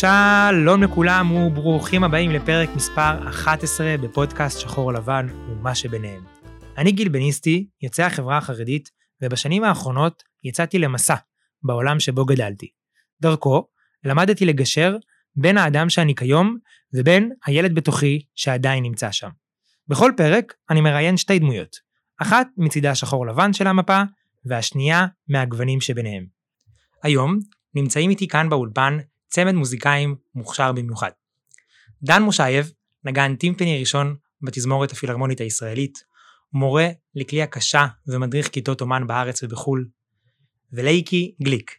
שלום לכולם וברוכים הבאים לפרק מספר 11 בפודקאסט שחור לבן ומה שביניהם. אני גיל בניסטי, יוצא החברה החרדית, ובשנים האחרונות יצאתי למסע בעולם שבו גדלתי. דרכו למדתי לגשר בין האדם שאני כיום ובין הילד בתוכי שעדיין נמצא שם. בכל פרק אני מראיין שתי דמויות, אחת מצידה השחור לבן של המפה, והשנייה מהגוונים שביניהם. היום נמצאים איתי כאן באולפן צמד מוזיקאים מוכשר במיוחד. דן מושייב, נגן טימפני ראשון בתזמורת הפילהרמונית הישראלית, מורה לכלי הקשה ומדריך כיתות אומן בארץ ובחו"ל, ולייקי גליק,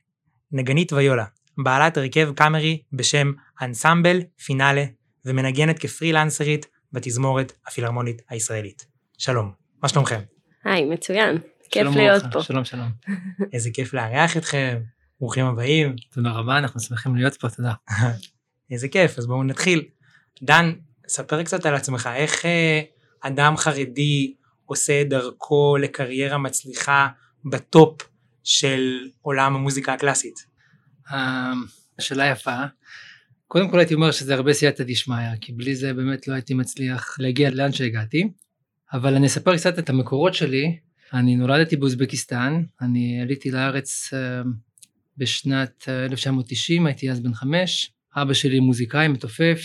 נגנית ויולה, בעלת הרכב קאמרי בשם אנסמבל פינאלה, ומנגנת כפרילנסרית בתזמורת הפילהרמונית הישראלית. שלום, מה שלומכם? היי, מצוין. כיף להיות פה. שלום שלום. איזה כיף לארח אתכם, ברוכים הבאים. תודה רבה, אנחנו שמחים להיות פה, תודה. איזה כיף, אז בואו נתחיל. דן, ספר קצת על עצמך, איך אה, אדם חרדי עושה דרכו לקריירה מצליחה בטופ של עולם המוזיקה הקלאסית? אה, שאלה יפה. קודם כל הייתי אומר שזה הרבה סייעתא דשמיא, כי בלי זה באמת לא הייתי מצליח להגיע לאן שהגעתי. אבל אני אספר קצת את המקורות שלי. אני נולדתי באוזבקיסטן, אני עליתי לארץ אה, בשנת 1990, הייתי אז בן חמש. אבא שלי מוזיקאי, מתופף.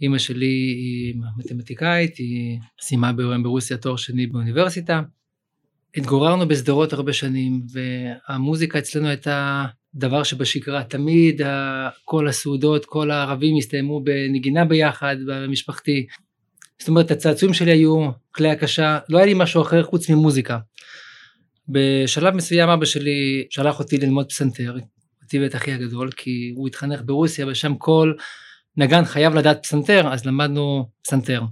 אימא שלי היא מתמטיקאית, היא סיימה ברוסיה תואר שני באוניברסיטה. התגוררנו בשדרות הרבה שנים, והמוזיקה אצלנו הייתה דבר שבשגרה, תמיד כל הסעודות, כל הערבים הסתיימו בנגינה ביחד, במשפחתי. זאת אומרת, הצעצועים שלי היו כלי הקשה, לא היה לי משהו אחר חוץ ממוזיקה. בשלב מסוים אבא שלי שלח אותי ללמוד פסנתר, אותי ואת אחי הגדול, כי הוא התחנך ברוסיה ושם כל נגן חייב לדעת פסנתר, אז למדנו פסנתר.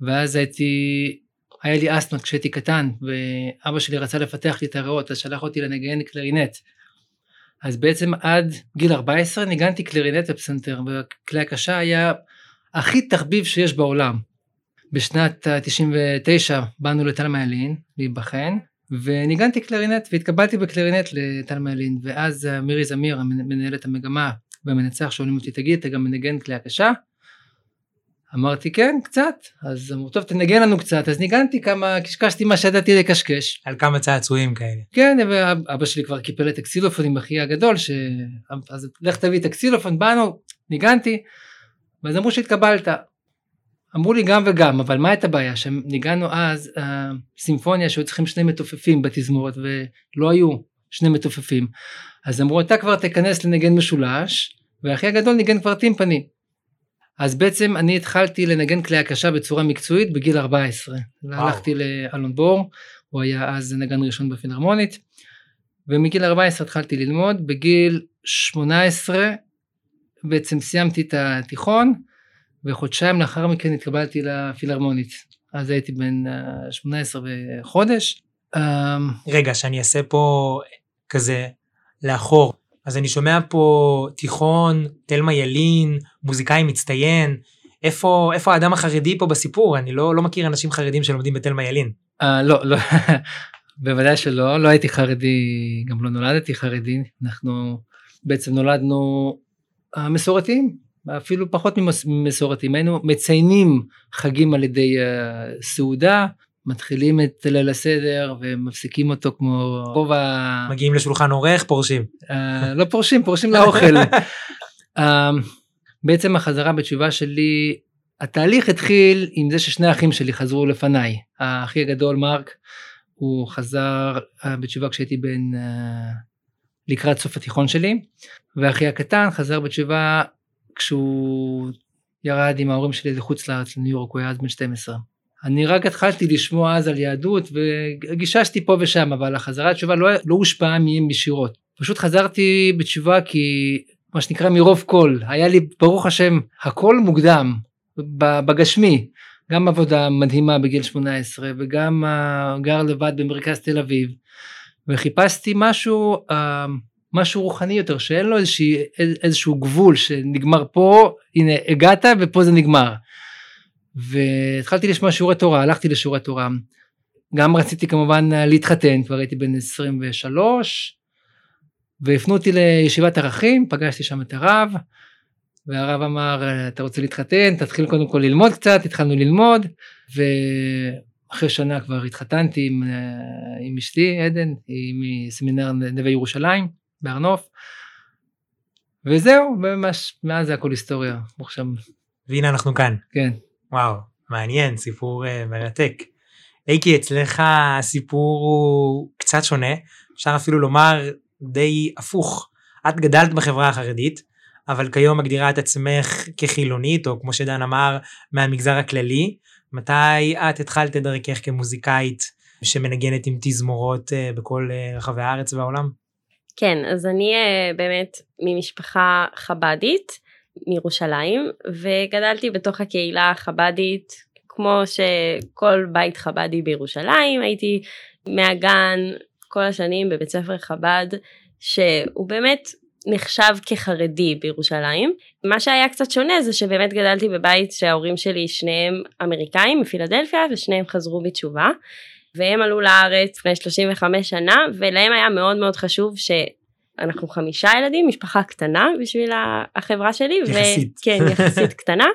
ואז הייתי, היה לי אסטמה כשהייתי קטן, ואבא שלי רצה לפתח לי את הריאות, אז שלח אותי לנגן קלרינט. אז בעצם עד גיל 14 ניגנתי קלרינט ופסנתר, וכלי הקשה היה הכי תחביב שיש בעולם. בשנת 99 באנו לתלמה ילין להיבחן, וניגנתי קלרינט והתקבלתי בקלרינט לתלמה ילין, ואז מירי זמיר, מנהלת המגמה והמנצח, שואלים אותי, תגיד, אתה גם מנגן כלי הקשה? אמרתי כן קצת אז אמרו טוב תנגן לנו קצת אז ניגנתי כמה קשקשתי מה שידעתי לקשקש. על כמה צעצועים כאלה. כן ואבא שלי כבר קיפל את הקסילופון עם אחי הגדול ש... אז לך תביא את הקסילופון באנו ניגנתי ואז אמרו שהתקבלת. אמרו לי גם וגם אבל מה הייתה הבעיה שניגענו אז אה, סימפוניה שהיו צריכים שני מתופפים בתזמורת ולא היו שני מתופפים אז אמרו אתה כבר תיכנס לנגן משולש ואחי הגדול ניגן כבר טימפני. אז בעצם אני התחלתי לנגן כלי הקשה בצורה מקצועית בגיל 14. הלכתי לאלון בור, הוא היה אז נגן ראשון בפילהרמונית, ומגיל 14 התחלתי ללמוד, בגיל 18 בעצם סיימתי את התיכון, וחודשיים לאחר מכן התקבלתי לפילהרמונית. אז הייתי בן 18 וחודש. אמ, רגע, שאני אעשה פה כזה לאחור. אז אני שומע פה תיכון, תלמה ילין, מוזיקאי מצטיין, איפה, איפה האדם החרדי פה בסיפור? אני לא, לא מכיר אנשים חרדים שלומדים בתלמה ילין. Uh, לא, לא, בוודאי שלא, לא הייתי חרדי, גם לא נולדתי חרדי, אנחנו בעצם נולדנו uh, מסורתיים, אפילו פחות ממסורתיים, היינו מציינים חגים על ידי uh, סעודה, מתחילים את ליל הסדר ומפסיקים אותו כמו רוב ה... מגיעים לשולחן עורך, פורשים. Uh, לא פורשים, פורשים לאוכל. uh, בעצם החזרה בתשובה שלי, התהליך התחיל עם זה ששני האחים שלי חזרו לפניי. האחי הגדול מרק, הוא חזר uh, בתשובה כשהייתי בן לקראת סוף התיכון שלי, והאחי הקטן חזר בתשובה כשהוא ירד עם ההורים שלי לחוץ לארץ לניו יורק, הוא היה אז בן 12. אני רק התחלתי לשמוע אז על יהדות וגיששתי פה ושם אבל החזרת תשובה לא, לא הושפעה מהם ישירות פשוט חזרתי בתשובה כי מה שנקרא מרוב כל היה לי ברוך השם הכל מוקדם בגשמי. גם עבודה מדהימה בגיל 18 וגם גר לבד במרכז תל אביב. וחיפשתי משהו uh, משהו רוחני יותר שאין לו איזושהי, איזשהו גבול שנגמר פה הנה הגעת ופה זה נגמר. והתחלתי לשמוע שיעורי תורה, הלכתי לשיעורי תורה. גם רציתי כמובן להתחתן, כבר הייתי בן 23, והפנו אותי לישיבת ערכים, פגשתי שם את הרב, והרב אמר, אתה רוצה להתחתן, תתחיל קודם כל ללמוד קצת, התחלנו ללמוד, ואחרי שנה כבר התחתנתי עם, אה, עם אשתי, עדן, היא מסמינר נווה ירושלים, בהר נוף, וזהו, ממש, מאז זה הכל היסטוריה, עכשיו. והנה אנחנו כאן. כן. וואו, מעניין, סיפור uh, מרתק. אייקי, אצלך הסיפור הוא קצת שונה, אפשר אפילו לומר די הפוך. את גדלת בחברה החרדית, אבל כיום מגדירה את עצמך כחילונית, או כמו שדן אמר, מהמגזר הכללי. מתי את התחלת את דרכך כמוזיקאית שמנגנת עם תזמורות uh, בכל uh, רחבי הארץ והעולם? כן, אז אני uh, באמת ממשפחה חבדית מירושלים, וגדלתי בתוך הקהילה החבדית, כמו שכל בית חבדי בירושלים, הייתי מהגן כל השנים בבית ספר חב"ד, שהוא באמת נחשב כחרדי בירושלים. מה שהיה קצת שונה זה שבאמת גדלתי בבית שההורים שלי שניהם אמריקאים מפילדלפיה ושניהם חזרו בתשובה. והם עלו לארץ לפני 35 שנה ולהם היה מאוד מאוד חשוב ש... אנחנו חמישה ילדים, משפחה קטנה בשביל החברה שלי. יחסית. ו... כן, יחסית קטנה.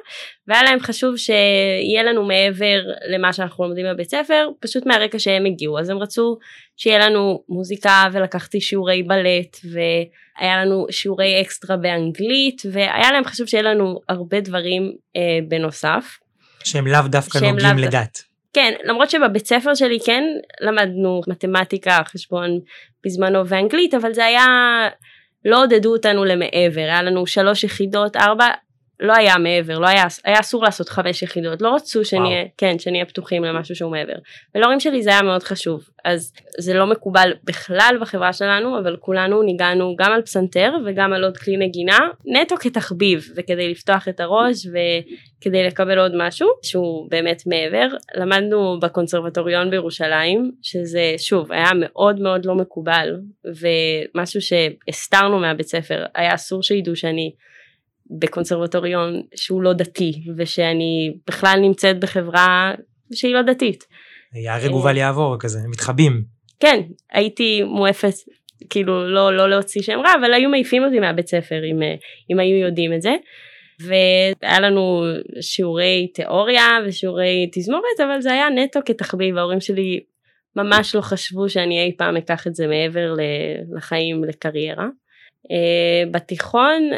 והיה להם חשוב שיהיה לנו מעבר למה שאנחנו לומדים בבית ספר, פשוט מהרקע שהם הגיעו. אז הם רצו שיהיה לנו מוזיקה ולקחתי שיעורי בלט והיה לנו שיעורי אקסטרה באנגלית והיה להם חשוב שיהיה לנו הרבה דברים אה, בנוסף. שהם לאו דווקא נוגעים לדת. כן, למרות שבבית ספר שלי כן למדנו מתמטיקה, חשבון בזמנו ואנגלית, אבל זה היה, לא עודדו אותנו למעבר, היה לנו שלוש יחידות, ארבע, לא היה מעבר, לא היה, היה אסור לעשות חמש יחידות, לא רצו שנהיה, כן, שנהיה פתוחים למשהו שהוא מעבר. ולהורים שלי זה היה מאוד חשוב, אז זה לא מקובל בכלל בחברה שלנו, אבל כולנו ניגענו גם על פסנתר וגם על עוד כלי נגינה, נטו כתחביב, וכדי לפתוח את הראש וכדי לקבל עוד משהו שהוא באמת מעבר. למדנו בקונסרבטוריון בירושלים, שזה שוב היה מאוד מאוד לא מקובל, ומשהו שהסתרנו מהבית ספר, היה אסור שידעו שאני בקונסרבטוריון שהוא לא דתי ושאני בכלל נמצאת בחברה שהיא לא דתית. יהרג ובל יעבור כזה, מתחבאים. כן, הייתי מואפת, כאילו לא, לא להוציא שם רע, אבל היו מעיפים אותי מהבית ספר אם, אם היו יודעים את זה. והיה לנו שיעורי תיאוריה ושיעורי תזמורת, אבל זה היה נטו כתחביב, ההורים שלי ממש לא חשבו שאני אי פעם אקח את זה מעבר לחיים, לקריירה. אה, בתיכון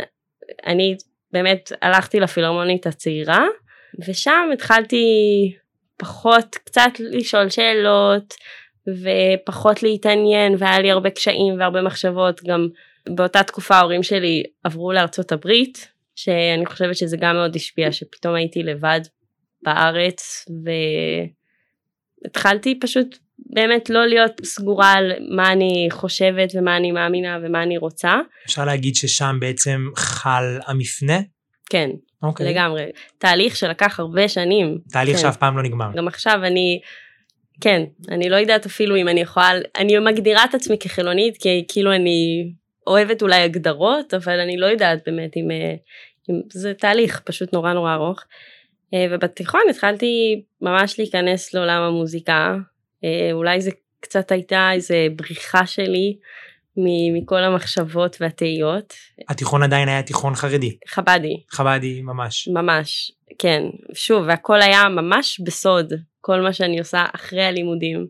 אני באמת הלכתי לפילהרמונית הצעירה ושם התחלתי פחות קצת לשאול שאלות ופחות להתעניין והיה לי הרבה קשיים והרבה מחשבות. גם באותה תקופה ההורים שלי עברו לארצות הברית שאני חושבת שזה גם מאוד השפיע שפתאום הייתי לבד בארץ והתחלתי פשוט באמת לא להיות סגורה על מה אני חושבת ומה אני מאמינה ומה אני רוצה. אפשר להגיד ששם בעצם חל המפנה? כן, okay. אוקיי. לגמרי. תהליך שלקח הרבה שנים. תהליך כן. שאף פעם לא נגמר. גם עכשיו אני, כן, אני לא יודעת אפילו אם אני יכולה, אני מגדירה את עצמי כחילונית כי כאילו אני אוהבת אולי הגדרות, אבל אני לא יודעת באמת אם, אה, אם זה תהליך פשוט נורא נורא ארוך. אה, ובתיכון התחלתי ממש להיכנס לעולם המוזיקה אולי זה קצת הייתה איזה בריחה שלי מכל המחשבות והתהיות. התיכון עדיין היה תיכון חרדי. חבדי. חבדי ממש. ממש, כן. שוב, והכל היה ממש בסוד, כל מה שאני עושה אחרי הלימודים.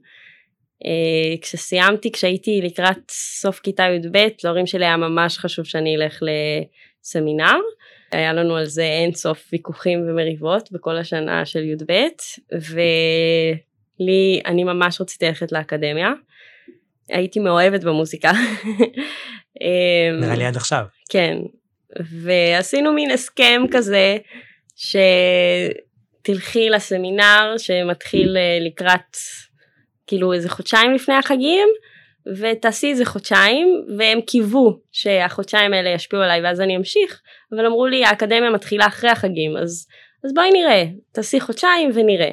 Uh, כשסיימתי, כשהייתי לקראת סוף כיתה י"ב, להורים שלי היה ממש חשוב שאני אלך לסמינר. היה לנו על זה אין סוף ויכוחים ומריבות בכל השנה של י"ב, ו... לי, אני ממש רציתי ללכת לאקדמיה. הייתי מאוהבת במוזיקה. אמ, נראה לי עד עכשיו. כן, ועשינו מין הסכם כזה שתלכי לסמינר שמתחיל אה, לקראת כאילו איזה חודשיים לפני החגים ותעשי איזה חודשיים והם קיוו שהחודשיים האלה ישפיעו עליי ואז אני אמשיך אבל אמרו לי האקדמיה מתחילה אחרי החגים אז, אז בואי נראה תעשי חודשיים ונראה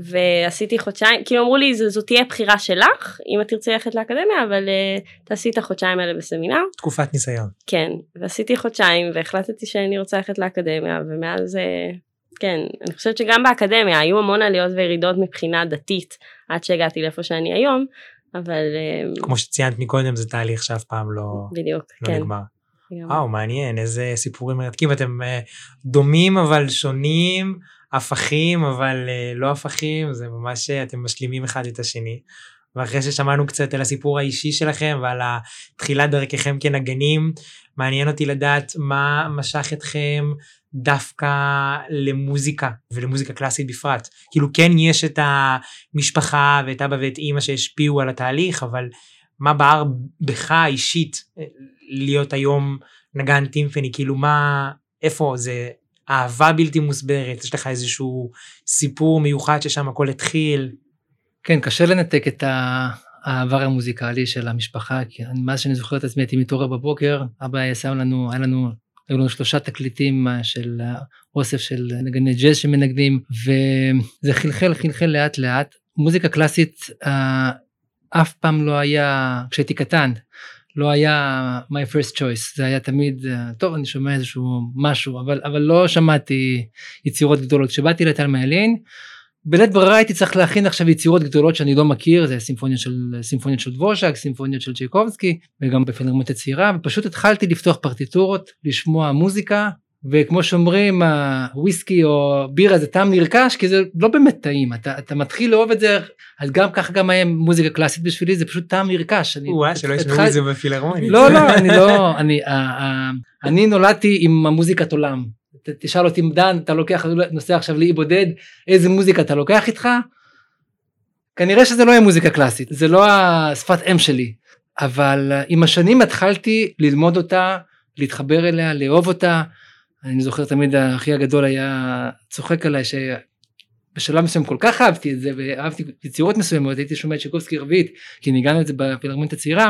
ועשיתי חודשיים, כאילו אמרו לי זאת תהיה בחירה שלך אם את תרצי ללכת לאקדמיה אבל uh, תעשי את החודשיים האלה בסמינר. תקופת ניסיון. כן, ועשיתי חודשיים והחלטתי שאני רוצה ללכת לאקדמיה ומאז uh, כן, אני חושבת שגם באקדמיה היו המון עליות וירידות מבחינה דתית עד שהגעתי לאיפה שאני היום, אבל... Uh, כמו שציינת מקודם זה תהליך שאף פעם לא, בדיוק, לא כן. נגמר. וואו, מעניין, איזה סיפורים מרתקים. אתם דומים אבל שונים, הפכים אבל אה, לא הפכים, זה ממש, אה, אתם משלימים אחד את השני. ואחרי ששמענו קצת על הסיפור האישי שלכם ועל תחילת דרככם כנגנים, מעניין אותי לדעת מה משך אתכם דווקא למוזיקה ולמוזיקה קלאסית בפרט. כאילו כן יש את המשפחה ואת אבא ואת אימא שהשפיעו על התהליך, אבל מה בער בך אישית להיות היום נגן טימפני, כאילו מה, איפה זה אהבה בלתי מוסברת, יש לך איזשהו סיפור מיוחד ששם הכל התחיל. כן, קשה לנתק את העבר המוזיקלי של המשפחה, כי מאז שאני זוכר את עצמי הייתי מתעורר בבוקר, אבא היה שם לנו, היה לנו, היו לנו שלושה תקליטים אה, של אוסף של נגני ג'אז שמנגנים, וזה חלחל, חלחל לאט לאט. מוזיקה קלאסית אה, אף פעם לא היה, כשהייתי קטן, לא היה my first choice, זה היה תמיד, אה, טוב אני שומע איזשהו משהו, אבל, אבל לא שמעתי יצירות גדולות. כשבאתי לתלמה ילין, בלית ברירה הייתי צריך להכין עכשיו יצירות גדולות שאני לא מכיר, זה סימפוניות של, סימפוניות של דבושק, סימפוניות של צ'ייקובסקי, וגם בפילהרמונית הצעירה, ופשוט התחלתי לפתוח פרטיטורות, לשמוע מוזיקה, וכמו שאומרים הוויסקי או בירה זה טעם נרכש כי זה לא באמת טעים אתה, אתה מתחיל לאהוב את זה אז גם ככה גם היה מוזיקה קלאסית בשבילי זה פשוט טעם נרכש. וואה שלא ישמעו את זה בפילהרמונית. לא לא אני לא אני אני נולדתי עם המוזיקת עולם תשאל אותי דן אתה לוקח נוסע עכשיו לאי בודד איזה מוזיקה אתה לוקח איתך. כנראה שזה לא יהיה מוזיקה קלאסית זה לא השפת אם שלי אבל עם השנים התחלתי ללמוד אותה להתחבר אליה לאהוב אותה. אני זוכר תמיד האחי הגדול היה צוחק עליי שבשלב מסוים כל כך אהבתי את זה ואהבתי יצירות מסוימות הייתי שומע את שיקובסקי רביעית כי ניגענו את זה בפילהרמונית הצעירה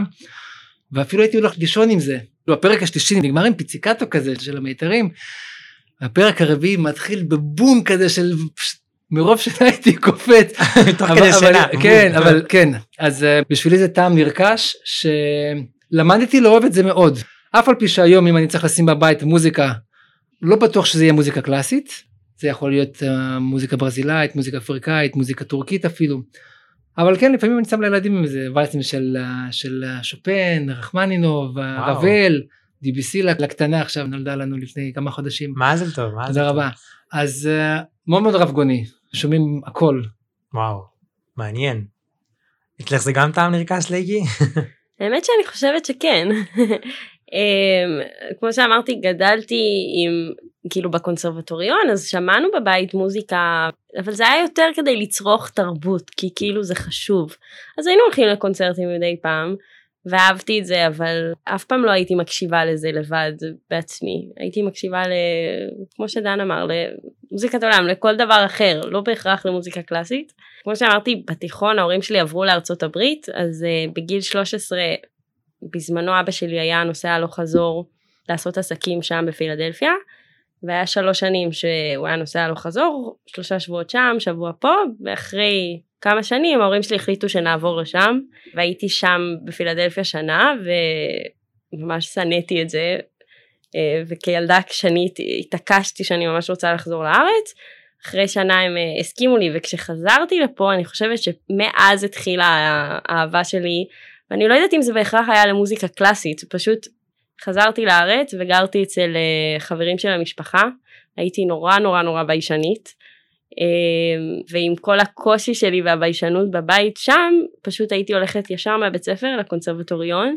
ואפילו הייתי הולך לישון עם זה. הפרק השלישי נגמר עם פיציקטו כזה של המיתרים. הפרק הרביעי מתחיל בבום כזה של מרוב שנה הייתי קופץ. תוך כדי שינה. כן אבל כן אז אה, בשבילי זה טעם נרכש שלמדתי לאהוב את זה מאוד. אף על פי שהיום אם אני צריך לשים בבית מוזיקה לא בטוח שזה יהיה מוזיקה קלאסית, זה יכול להיות uh, מוזיקה ברזילאית, מוזיקה אפריקאית, מוזיקה טורקית אפילו. אבל כן לפעמים אני שם לילדים איזה ואלסים של, uh, של uh, שופן, רחמנינוב, רבל, DBC לקטנה עכשיו נולדה לנו לפני כמה חודשים. מה זה טוב, מה זה טוב. תודה רבה. אז uh, מאוד מאוד רב גוני, שומעים הכל. וואו, מעניין. אצלך זה גם טעם נרכש לאיגי? האמת שאני חושבת שכן. אמ, כמו שאמרתי גדלתי עם כאילו בקונסרבטוריון אז שמענו בבית מוזיקה אבל זה היה יותר כדי לצרוך תרבות כי כאילו זה חשוב. אז היינו הולכים לקונצרטים מדי פעם ואהבתי את זה אבל אף פעם לא הייתי מקשיבה לזה לבד בעצמי. הייתי מקשיבה ל... כמו שדן אמר למוזיקת עולם לכל דבר אחר לא בהכרח למוזיקה קלאסית. כמו שאמרתי בתיכון ההורים שלי עברו לארצות הברית אז uh, בגיל 13 בזמנו אבא שלי היה נוסע הלוך חזור לעשות עסקים שם בפילדלפיה והיה שלוש שנים שהוא היה נוסע הלוך חזור שלושה שבועות שם שבוע פה ואחרי כמה שנים ההורים שלי החליטו שנעבור לשם והייתי שם בפילדלפיה שנה וממש שנאתי את זה אה, וכילדה עקשנית התעקשתי שאני ממש רוצה לחזור לארץ. אחרי שנה הם אה, הסכימו לי וכשחזרתי לפה אני חושבת שמאז התחילה האהבה שלי ואני לא יודעת אם זה בהכרח היה למוזיקה קלאסית, פשוט חזרתי לארץ וגרתי אצל uh, חברים של המשפחה, הייתי נורא נורא נורא ביישנית, uh, ועם כל הקושי שלי והביישנות בבית שם, פשוט הייתי הולכת ישר מהבית ספר לקונסרבטוריון,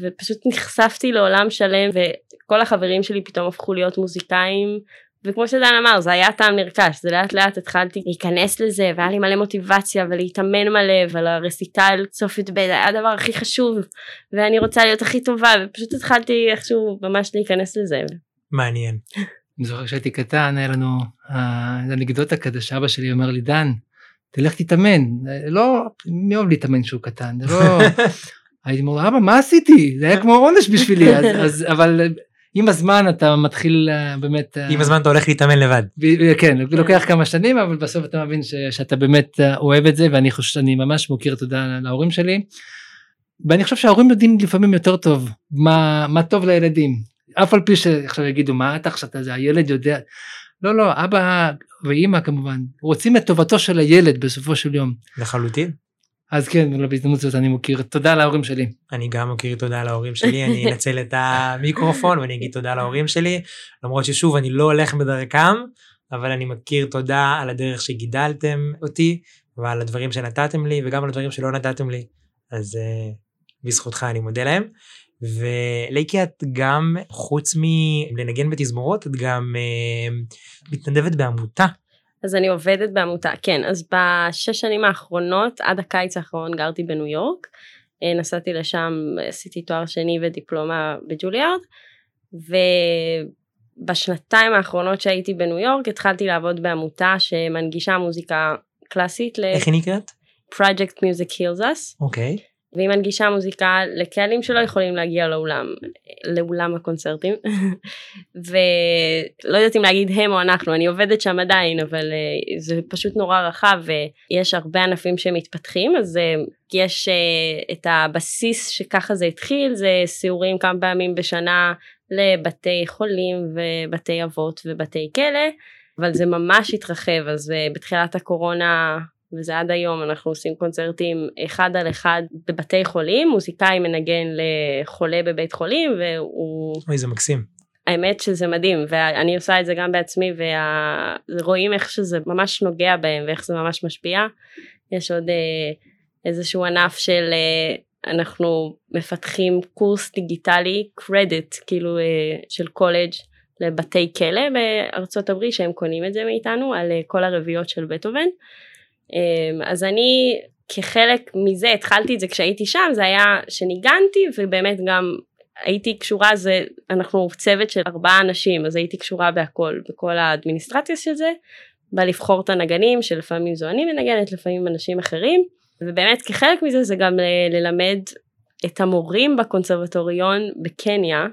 ופשוט נחשפתי לעולם שלם וכל החברים שלי פתאום הפכו להיות מוזיקאים וכמו שדן אמר זה היה טעם נרכש זה לאט לאט התחלתי להיכנס לזה והיה לי מלא מוטיבציה ולהתאמן מלא ועל הרסיטל סוף י"ב היה הדבר הכי חשוב ואני רוצה להיות הכי טובה ופשוט התחלתי איכשהו ממש להיכנס לזה. מעניין. אני זוכר כשהייתי קטן היה לנו אנקדוטה כזה שאבא שלי אומר לי דן תלך תתאמן לא מי אוהב להתאמן כשהוא קטן לא הייתי אומר אבא מה עשיתי זה היה כמו עונש בשבילי אז, אז אבל עם הזמן אתה מתחיל אה, באמת אה, עם הזמן אתה הולך להתאמן לבד כן לוקח כמה שנים אבל בסוף אתה מבין ש, שאתה באמת אה, אוהב את זה ואני חושב שאני ממש מוקיר תודה להורים שלי. ואני חושב שההורים יודעים לפעמים יותר טוב מה מה טוב לילדים אף על פי שעכשיו יגידו מה אתה עכשיו זה הילד יודע לא לא אבא ואימא כמובן רוצים את טובתו של הילד בסופו של יום. לחלוטין. אז כן, בהזדמנות זאת אני מכיר. תודה להורים שלי. אני גם מכיר תודה להורים שלי, אני אנצל את המיקרופון ואני אגיד תודה להורים שלי, למרות ששוב, אני לא הולך בדרכם, אבל אני מכיר תודה על הדרך שגידלתם אותי, ועל הדברים שנתתם לי, וגם על הדברים שלא נתתם לי. אז uh, בזכותך אני מודה להם. ולייקי את גם, חוץ מלנגן בתזמורות, את גם uh, מתנדבת בעמותה. אז אני עובדת בעמותה, כן, אז בשש שנים האחרונות, עד הקיץ האחרון גרתי בניו יורק, אה, נסעתי לשם, עשיתי תואר שני ודיפלומה בג'וליארד, ובשנתיים האחרונות שהייתי בניו יורק התחלתי לעבוד בעמותה שמנגישה מוזיקה קלאסית. איך היא נקראת? Project Music Heals Us. אוקיי. Okay. והיא מנגישה מוזיקה לקהלים שלא יכולים להגיע לאולם, לאולם הקונצרטים. ולא יודעת אם להגיד הם או אנחנו, אני עובדת שם עדיין, אבל uh, זה פשוט נורא רחב ויש הרבה ענפים שמתפתחים, אז uh, יש uh, את הבסיס שככה זה התחיל, זה סיורים כמה פעמים בשנה לבתי חולים ובתי אבות ובתי כלא, אבל זה ממש התרחב, אז בתחילת הקורונה וזה עד היום, אנחנו עושים קונצרטים אחד על אחד בבתי חולים, מוזיקאי מנגן לחולה בבית חולים והוא... אוי זה מקסים. האמת שזה מדהים ואני עושה את זה גם בעצמי ורואים איך שזה ממש נוגע בהם ואיך זה ממש משפיע. יש עוד אה, איזשהו ענף של אה, אנחנו מפתחים קורס דיגיטלי קרדיט כאילו אה, של קולג' לבתי כלא בארצות הברית שהם קונים את זה מאיתנו על כל הרביעיות של בטהובן. אמ, אז אני כחלק מזה התחלתי את זה כשהייתי שם זה היה שניגנתי ובאמת גם הייתי קשורה זה אנחנו צוות של ארבעה אנשים אז הייתי קשורה בהכל בכל האדמיניסטרציה של זה בלבחור את הנגנים שלפעמים זו אני מנגנת לפעמים אנשים אחרים ובאמת כחלק מזה זה גם ללמד את המורים בקונסרבטוריון בקניה.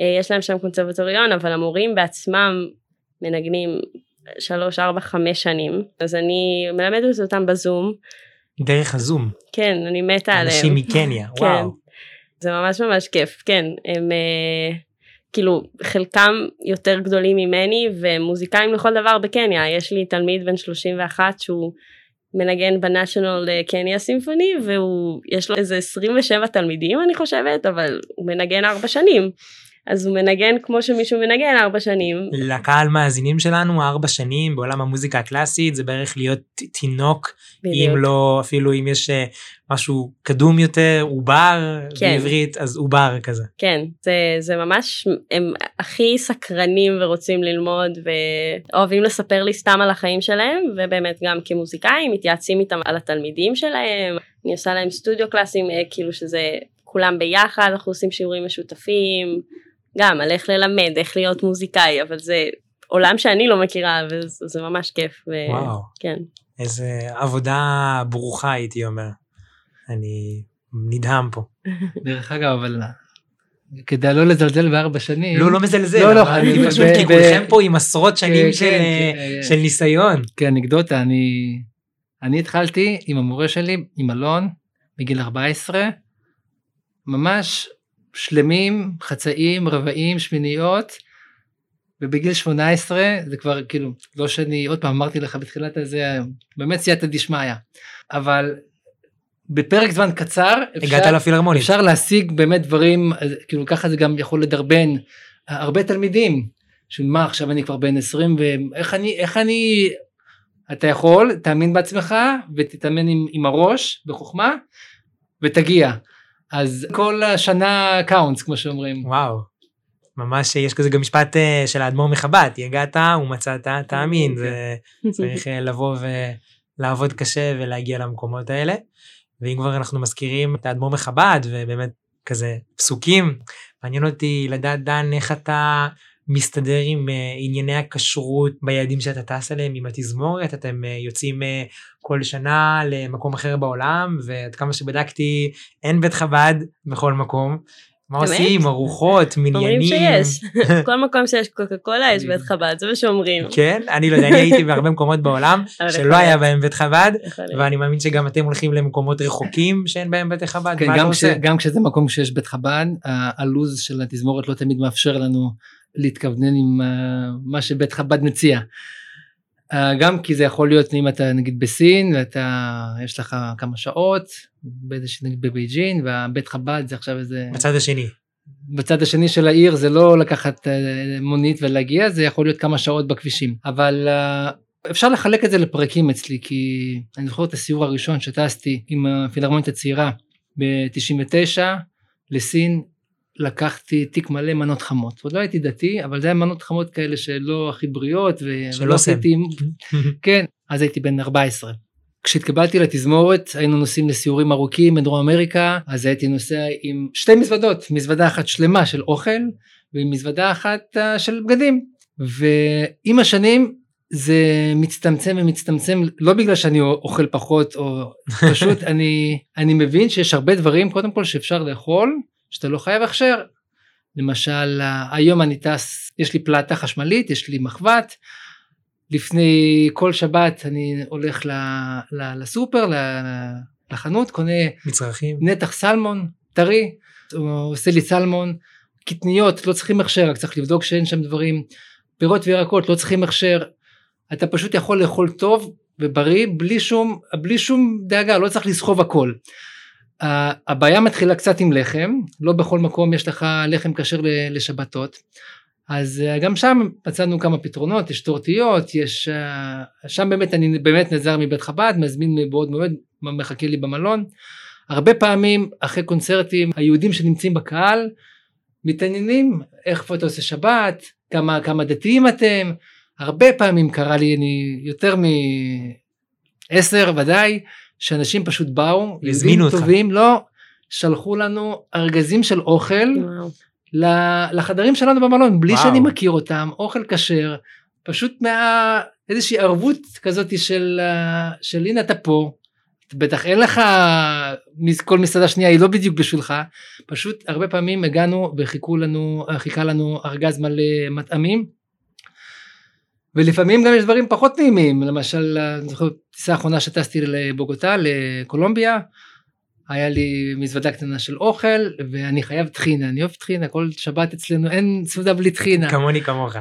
אה, יש להם שם קונסרבטוריון אבל המורים בעצמם מנגנים שלוש, ארבע, חמש שנים, אז אני מלמדת אותם בזום. דרך הזום. כן, אני מתה עליהם. אנשים מקניה, כן. וואו. זה ממש ממש כיף, כן, הם uh, כאילו חלקם יותר גדולים ממני ומוזיקאים לכל דבר בקניה, יש לי תלמיד בן 31 שהוא מנגן בנשיונל קניה סימפוני והוא יש לו איזה 27 תלמידים אני חושבת אבל הוא מנגן ארבע שנים אז הוא מנגן כמו שמישהו מנגן ארבע שנים. לקהל מאזינים שלנו ארבע שנים בעולם המוזיקה הקלאסית זה בערך להיות תינוק בדיוק. אם לא אפילו אם יש אה, משהו קדום יותר עובר כן. בעברית אז עובר כזה. כן זה, זה ממש הם הכי סקרנים ורוצים ללמוד ואוהבים לספר לי סתם על החיים שלהם ובאמת גם כמוזיקאים מתייעצים איתם על התלמידים שלהם אני עושה להם סטודיו קלאסים אה, כאילו שזה כולם ביחד אנחנו עושים שיעורים משותפים גם על איך ללמד, איך להיות מוזיקאי, אבל זה עולם שאני לא מכירה וזה ממש כיף. ו... וואו. כן. איזה עבודה ברוכה הייתי אומר. אני נדהם פה. דרך אגב, אבל כדי לא לזלזל בארבע שנים. לא, לא מזלזל, לא, לא, אני פשוט, כי כולכם פה עם עשרות שנים כן, של, כן, של ניסיון. כן, אנקדוטה, אני, אני התחלתי עם המורה שלי, עם אלון, מגיל 14, ממש שלמים, חצאים, רבעים, שמיניות, ובגיל 18 זה כבר כאילו, לא שאני, עוד פעם אמרתי לך בתחילת הזה, באמת סייעתא דשמיא, אבל בפרק זמן קצר אפשר, אפשר להשיג באמת דברים, כאילו ככה זה גם יכול לדרבן הרבה תלמידים, של מה עכשיו אני כבר בן 20 ואיך אני, איך אני, אתה יכול, תאמין בעצמך ותתאמן עם, עם הראש בחוכמה ותגיע. אז כל השנה counts כמו שאומרים. וואו. ממש יש כזה גם משפט uh, של האדמו"ר מחב"ד, יגעת ומצאת תאמין, וצריך uh, לבוא ולעבוד קשה ולהגיע למקומות האלה. ואם כבר אנחנו מזכירים את האדמו"ר מחב"ד ובאמת כזה פסוקים, מעניין אותי לדעת דן איך אתה מסתדר עם uh, ענייני הכשרות ביעדים שאתה טס עליהם עם התזמורת, אתם uh, יוצאים uh, כל שנה למקום אחר בעולם, ועד כמה שבדקתי אין בית חב"ד בכל מקום. מה עושים? ארוחות, מניינים. אומרים שיש, כל מקום שיש קוקה קולה יש בית חב"ד, זה מה שאומרים. כן, אני לא יודע, אני הייתי בהרבה מקומות בעולם שלא היה בהם בית חב"ד, ואני מאמין שגם אתם הולכים למקומות רחוקים שאין בהם בית חב"ד, כן, גם כשזה מקום שיש בית חב"ד, הלו"ז של התזמורת לא תמיד מאפשר לנו להתכוונן עם מה שבית חב"ד מציע. אה, גם כי זה יכול להיות אם אתה נגיד בסין ואתה יש לך כמה שעות באיזושהי נגיד בבייג'ין והבית חב"ד זה עכשיו איזה בצד השני. בצד השני של העיר זה לא לקחת אה, מונית ולהגיע זה יכול להיות כמה שעות בכבישים אבל אה, אפשר לחלק את זה לפרקים אצלי כי אני זוכר את הסיור הראשון שטסתי עם הפילהרמונית הצעירה ב-99 לסין לקחתי תיק מלא מנות חמות עוד לא הייתי דתי אבל זה היה מנות חמות כאלה שלא הכי בריאות ו- שלא. עשיתי כן אז הייתי בן 14. כשהתקבלתי לתזמורת היינו נוסעים לסיורים ארוכים בדרום אמריקה אז הייתי נוסע עם שתי מזוודות מזוודה אחת שלמה של אוכל ועם מזוודה אחת אה, של בגדים ועם השנים זה מצטמצם ומצטמצם לא בגלל שאני אוכל פחות או פשוט אני אני מבין שיש הרבה דברים קודם כל שאפשר לאכול שאתה לא חייב הכשר. למשל היום אני טס יש לי פלטה חשמלית יש לי מחבת לפני כל שבת אני הולך ל, ל, לסופר ל- לחנות קונה מצרכים. נתח סלמון טרי עושה לי סלמון קטניות לא צריכים הכשר רק צריך לבדוק שאין שם דברים פירות וירקות לא צריכים הכשר אתה פשוט יכול לאכול טוב ובריא בלי שום בלי שום דאגה לא צריך לסחוב הכל. הבעיה מתחילה קצת עם לחם לא בכל מקום יש לך לחם כשר לשבתות. אז uh, גם שם מצאנו כמה פתרונות יש טורטיות יש uh, שם באמת אני באמת נעזר מבית חב"ד מזמין מבעוד מועד מחכה לי במלון. הרבה פעמים אחרי קונצרטים היהודים שנמצאים בקהל מתעניינים איך אתה עושה שבת כמה כמה דתיים אתם. הרבה פעמים קרה לי אני יותר מעשר ודאי שאנשים פשוט באו הזמינו אותך. טובים לא שלחו לנו ארגזים של אוכל וואו. ל- לחדרים שלנו במלון בלי וואו. שאני מכיר אותם אוכל כשר פשוט מה איזושהי ערבות כזאת של אה, של הנה אתה פה בטח אין לך כל מסעדה שנייה היא לא בדיוק בשבילך פשוט הרבה פעמים הגענו וחיכו לנו חיכה לנו ארגז מלא מטעמים. ולפעמים גם יש דברים פחות נעימים למשל אני זוכר טיסה האחרונה שטסתי לבוגוטה לקולומביה היה לי מזוודה קטנה של אוכל ואני חייב טחינה אני אוהב טחינה כל שבת אצלנו אין סעודה בלי טחינה. כמוני כמוך.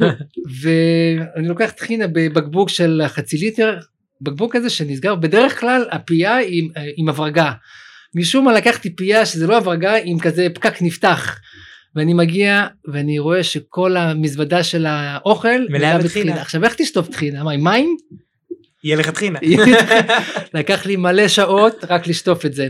ואני לוקח טחינה בבקבוק של חצי ליטר בקבוק כזה שנסגר בדרך כלל הפייה עם, עם הברגה. משום מה לקחתי פייה שזה לא הברגה עם כזה פקק נפתח ואני מגיע ואני רואה שכל המזוודה של האוכל מלאה בטחינה. עכשיו איך תשטוף טחינה מה עם מים יהיה לך טחינה. לקח לי מלא שעות רק לשטוף את זה.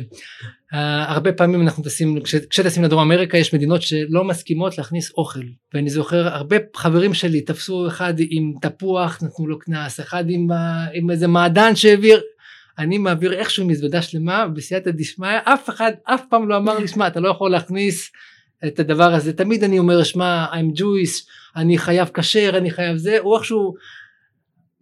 Uh, הרבה פעמים אנחנו טסים כש- כשטסים לדרום אמריקה יש מדינות שלא מסכימות להכניס אוכל ואני זוכר הרבה חברים שלי תפסו אחד עם תפוח נתנו לו קנס אחד עם, uh, עם איזה מעדן שהעביר אני מעביר איכשהו מזוודה שלמה בסייעתא דשמיא אף אחד אף פעם לא אמר לי שמע אתה לא יכול להכניס את הדבר הזה תמיד אני אומר שמע I'm Jewish אני חייב כשר אני חייב זה הוא איכשהו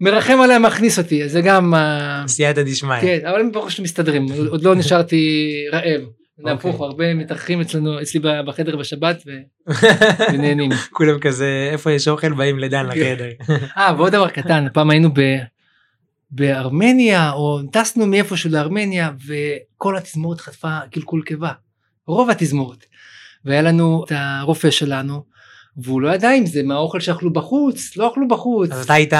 מרחם עליי מכניס אותי זה גם. uh, סייעתא דשמיא. כן, אבל הם ברור שמסתדרים, עוד לא נשארתי רעב. אוקיי. הפוך, הרבה מתארחים אצלנו, אצלי בחדר בשבת ונהנים. כולם כזה איפה יש אוכל באים לדן כן. לחדר. אה, ועוד דבר קטן, פעם היינו ב- בארמניה, או טסנו מאיפשהו לארמניה, וכל התזמורת חטפה קלקול קיבה. רוב התזמורת. והיה לנו את הרופא שלנו, והוא לא ידע אם זה מהאוכל שאכלו בחוץ, לא אכלו בחוץ. אז אתה היית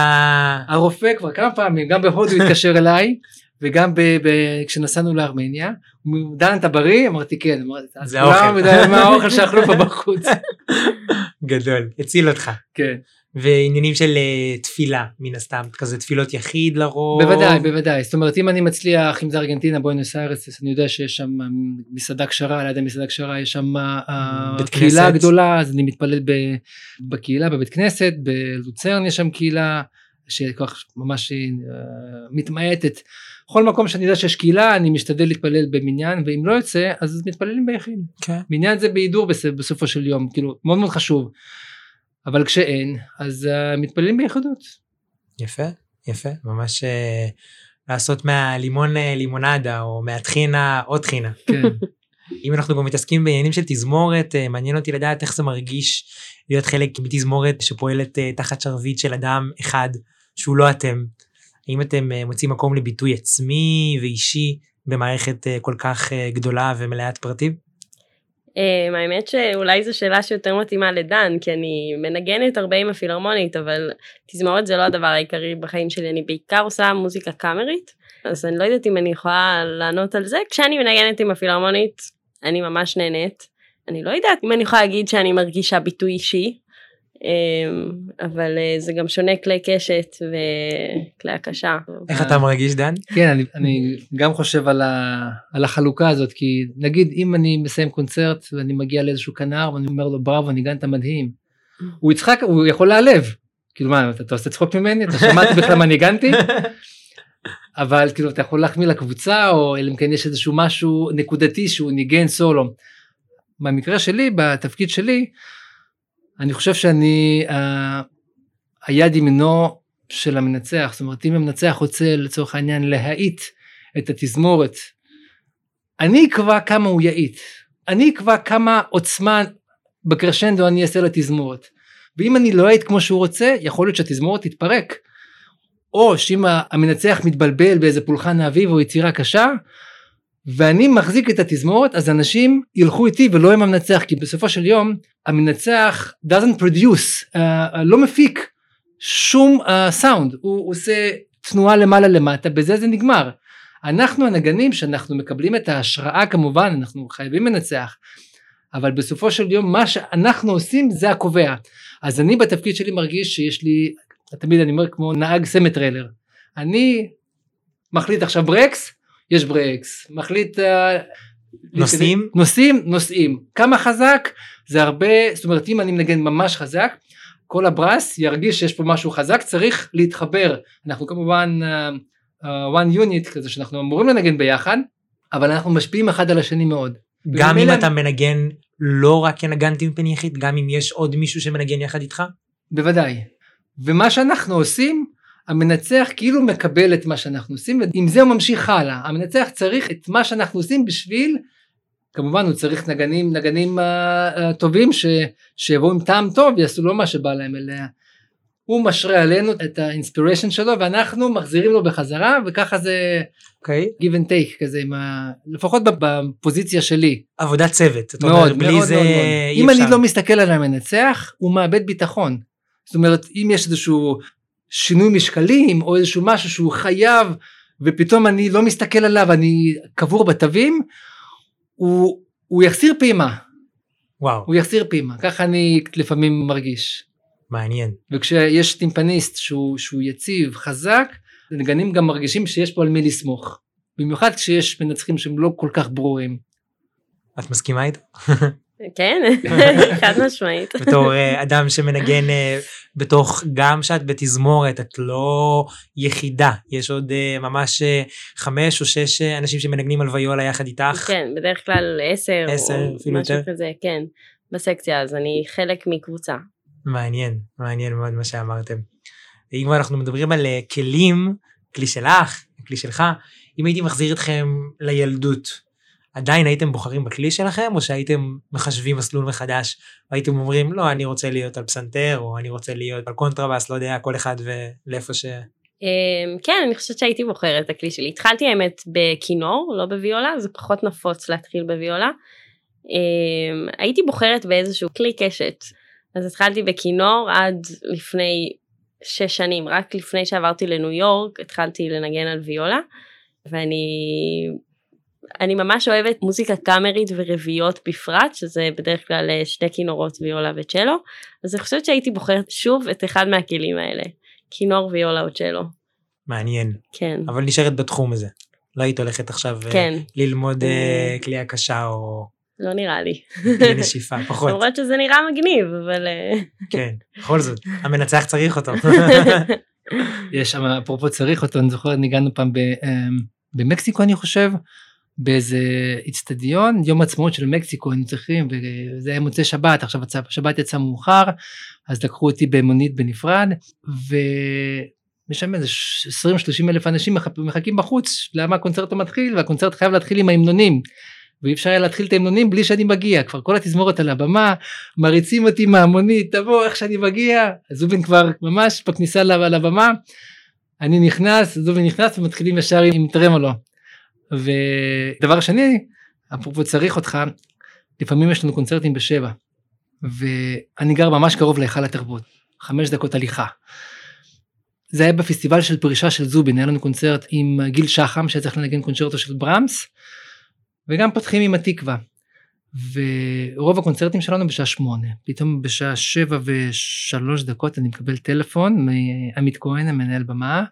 הרופא כבר כמה פעמים, גם בהודו התקשר אליי, וגם ב- ב- כשנסענו לארמניה, הוא דן אתה בריא? אמרתי כן, אמרתי, זה האוכל." מה האוכל שאכלו פה בחוץ. גדול הציל אותך. כן, ועניינים של אה, תפילה מן הסתם כזה תפילות יחיד לרוב. בוודאי, בוודאי, זאת אומרת אם אני מצליח, אם זה ארגנטינה, בואנוס איירס, אז אני יודע שיש שם מסעדה כשרה, ליד המסעדה כשרה יש שם אה, קהילה. גדולה, אז אני מתפלל ב- בקהילה, בבית כנסת, בלוצרן יש שם קהילה, שכך ממש אה, מתמעטת. בכל מקום שאני יודע שיש קהילה, אני משתדל להתפלל במניין, ואם לא יוצא, אז מתפללים ביחיד. כן. מניין זה בהידור בסופו של יום, כאילו, מאוד מאוד חשוב. אבל כשאין, אז uh, מתפללים ביחידות. יפה יפה ממש אה, לעשות מהלימון אה, לימונדה או מהטחינה עוד טחינה. כן. אם אנחנו כבר מתעסקים בעניינים של תזמורת אה, מעניין אותי לדעת איך זה מרגיש להיות חלק מתזמורת שפועלת אה, תחת שרביט של אדם אחד שהוא לא אתם. האם אתם אה, מוצאים מקום לביטוי עצמי ואישי במערכת אה, כל כך אה, גדולה ומלאת פרטים? Um, האמת שאולי זו שאלה שיותר מתאימה לדן, כי אני מנגנת הרבה עם הפילהרמונית, אבל תזמורת זה לא הדבר העיקרי בחיים שלי, אני בעיקר עושה מוזיקה קאמרית, אז אני לא יודעת אם אני יכולה לענות על זה. כשאני מנגנת עם הפילהרמונית, אני ממש נהנית. אני לא יודעת אם אני יכולה להגיד שאני מרגישה ביטוי אישי, אבל אה, זה גם שונה כלי קשת וכלי הקשה. איך אתה מרגיש דן? כן, אני, אני גם חושב על, ה, על החלוקה הזאת, כי נגיד אם אני מסיים קונצרט ואני מגיע לאיזשהו כנר ואני אומר לו בראבו, ניגנת מדהים, הוא יצחק, הוא יכול להיעלב. כאילו מה, אתה, אתה עושה צחוק ממני? אתה שמעת בכלל מה ניגנתי? אבל כאילו אתה יכול להחמיא לקבוצה, או אלא אם כן יש איזשהו משהו נקודתי שהוא ניגן סולו. במקרה שלי, בתפקיד שלי, אני חושב שאני uh, היד ימינו של המנצח, זאת אומרת אם המנצח רוצה לצורך העניין להאיט את התזמורת, אני אקבע כמה הוא יאיט, אני אקבע כמה עוצמה בקרשנדו אני אעשה לתזמורת, ואם אני לא אאיט כמו שהוא רוצה, יכול להיות שהתזמורת תתפרק, או שאם המנצח מתבלבל באיזה פולחן האביב או יצירה קשה, ואני מחזיק את התזמורת אז אנשים ילכו איתי ולא עם המנצח כי בסופו של יום המנצח doesn't produce uh, uh, לא מפיק שום סאונד uh, הוא עושה תנועה למעלה למטה בזה זה נגמר. אנחנו הנגנים שאנחנו מקבלים את ההשראה כמובן אנחנו חייבים לנצח אבל בסופו של יום מה שאנחנו עושים זה הקובע. אז אני בתפקיד שלי מרגיש שיש לי תמיד אני אומר כמו נהג סמטריילר אני מחליט עכשיו ברקס יש ברקס, מחליט... אה, נוסעים? נוסעים, נוסעים. כמה חזק? זה הרבה, זאת אומרת אם אני מנגן ממש חזק, כל הברס ירגיש שיש פה משהו חזק, צריך להתחבר. אנחנו כמובן uh, uh, one unit כזה שאנחנו אמורים לנגן ביחד, אבל אנחנו משפיעים אחד על השני מאוד. גם אם אתה מנגן לא רק כנגן טימפן יחיד, גם אם יש עוד מישהו שמנגן יחד איתך? בוודאי. ומה שאנחנו עושים המנצח כאילו מקבל את מה שאנחנו עושים ועם זה הוא ממשיך הלאה המנצח צריך את מה שאנחנו עושים בשביל כמובן הוא צריך נגנים נגנים uh, uh, טובים ש, שיבואו עם טעם טוב ויעשו לו מה שבא להם אליה הוא משרה עלינו את האינספיריישן שלו ואנחנו מחזירים לו בחזרה וככה זה okay. אוקיי. give and take כזה עם ה... לפחות בפוזיציה שלי. עבודת צוות. מאוד, אומר, בלי מאוד, זה מאוד, מאוד. אם אפשר. אני לא מסתכל על המנצח הוא מאבד ביטחון. זאת אומרת אם יש איזשהו שינוי משקלים או איזשהו משהו שהוא חייב ופתאום אני לא מסתכל עליו אני קבור בתווים הוא, הוא יחסיר פעימה. וואו. הוא יחסיר פעימה ככה אני לפעמים מרגיש. מעניין. וכשיש טימפניסט שהוא, שהוא יציב חזק נגנים גם מרגישים שיש פה על מי לסמוך. במיוחד כשיש מנצחים שהם לא כל כך ברורים. את מסכימה איתו? כן, חד משמעית. בתור אה, אדם שמנגן אה, בתוך, גם שאת בתזמורת, את לא יחידה, יש עוד אה, ממש חמש או שש אנשים שמנגנים על ויולה יחד איתך. כן, בדרך כלל עשר, עשר, אפילו יותר. משהו כזה, כן, בסקציה, אז אני חלק מקבוצה. מעניין, מעניין מאוד מה שאמרתם. אם כבר אנחנו מדברים על כלים, כלי שלך, כלי שלך, אם הייתי מחזיר אתכם לילדות, עדיין הייתם בוחרים בכלי שלכם, או שהייתם מחשבים מסלול מחדש, והייתם אומרים, לא, אני רוצה להיות על פסנתר, או אני רוצה להיות על קונטרבאס, לא יודע, כל אחד ולאיפה ש... אמ, כן, אני חושבת שהייתי בוחרת את הכלי שלי. התחלתי האמת בכינור, לא בוויולה, זה פחות נפוץ להתחיל בוויולה. אמ, הייתי בוחרת באיזשהו כלי קשת. אז התחלתי בכינור עד לפני שש שנים, רק לפני שעברתי לניו יורק התחלתי לנגן על ויולה, ואני אני ממש אוהבת מוזיקה קאמרית ורביעיות בפרט, שזה בדרך כלל אה, שתי כינורות ויולה וצ'לו, אז אני חושבת שהייתי בוחרת שוב את אחד מהכלים האלה, כינור ויולה או צ'לו. מעניין. כן. אבל נשארת בתחום הזה. לא היית הולכת עכשיו אה, כן. ללמוד uh, כלי הקשה או... לא נראה לי. כלי נשיפה, פחות. למרות שזה נראה מגניב, אבל... כן, בכל זאת, המנצח צריך אותו. יש שם, אפרופו צריך אותו, אני זוכר, ניגענו פעם במקסיקו אני חושב, באיזה איצטדיון. יום עצמאות של מקסיקו היינו צריכים וזה היה מוצאי שבת עכשיו השבת יצא מאוחר אז לקחו אותי במונית בנפרד ויש שם איזה 20-30 אלף אנשים מחכים בחוץ למה הקונצרט לא מתחיל? והקונצרט חייב להתחיל עם ההמנונים. ואי אפשר היה להתחיל את ההמנונים בלי שאני מגיע. כבר כל התזמורת על הבמה מריצים אותי מהמונית תבוא איך שאני מגיע. זובין כבר ממש בכניסה לבמה. אני נכנס זובין נכנס ומתחילים ישר עם טרמולו ודבר שני אפרופו צריך אותך לפעמים יש לנו קונצרטים בשבע, ואני גר ממש קרוב להיכל התרבות, חמש דקות הליכה. זה היה בפסטיבל של פרישה של זובין, היה לנו קונצרט עם גיל שחם שהיה צריך לנגן קונצרטו של ברמס, וגם פותחים עם התקווה. ורוב הקונצרטים שלנו בשעה שמונה, פתאום בשעה שבע ושלוש דקות אני מקבל טלפון מעמית כהן המנהל במה,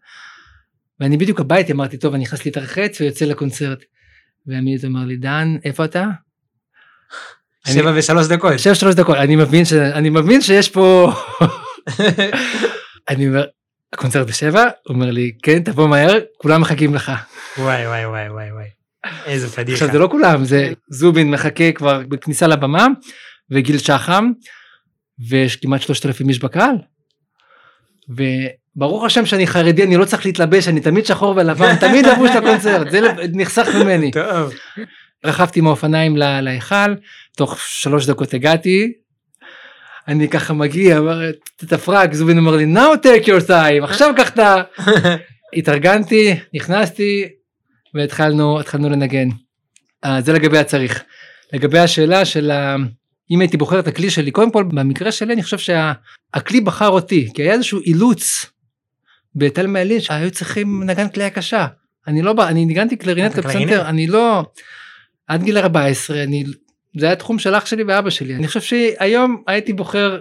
ואני בדיוק הביתה אמרתי טוב אני נכנס להתרחץ ויוצא לקונצרט. ועמית אמר לי דן איפה אתה? שבע ושלוש דקות. שבע ושלוש דקות אני מבין ש... אני מבין שיש פה אני אומר הקונצרט בשבע הוא אומר לי כן תבוא מהר כולם מחכים לך. וואי וואי וואי וואי וואי. איזה פדיחה. עכשיו זה לא כולם זה זובין מחכה כבר בכניסה לבמה וגיל שחם ויש כמעט שלושת אלפים איש בקהל. וברוך השם שאני חרדי אני לא צריך להתלבש אני תמיד שחור ולבן תמיד לבוש לקונצרט זה נחסך ממני. טוב. רכבתי עם האופניים לה- להיכל תוך שלוש דקות הגעתי. אני ככה מגיע אמר, את הפרק זובין אומר לי now take your time עכשיו קח את ה... התארגנתי נכנסתי והתחלנו התחלנו לנגן. אה, זה לגבי הצריך. לגבי השאלה של ה... אם הייתי בוחר את הכלי שלי קודם כל במקרה שלי אני חושב שהכלי בחר אותי כי היה איזשהו אילוץ בתל מעלין שהיו צריכים נגן כלי הקשה. אני לא בא אני ניגנתי קלרינט? ופסנתר אני לא עד גיל 14 אני זה היה תחום של אח שלי ואבא שלי אני חושב שהיום הייתי בוחר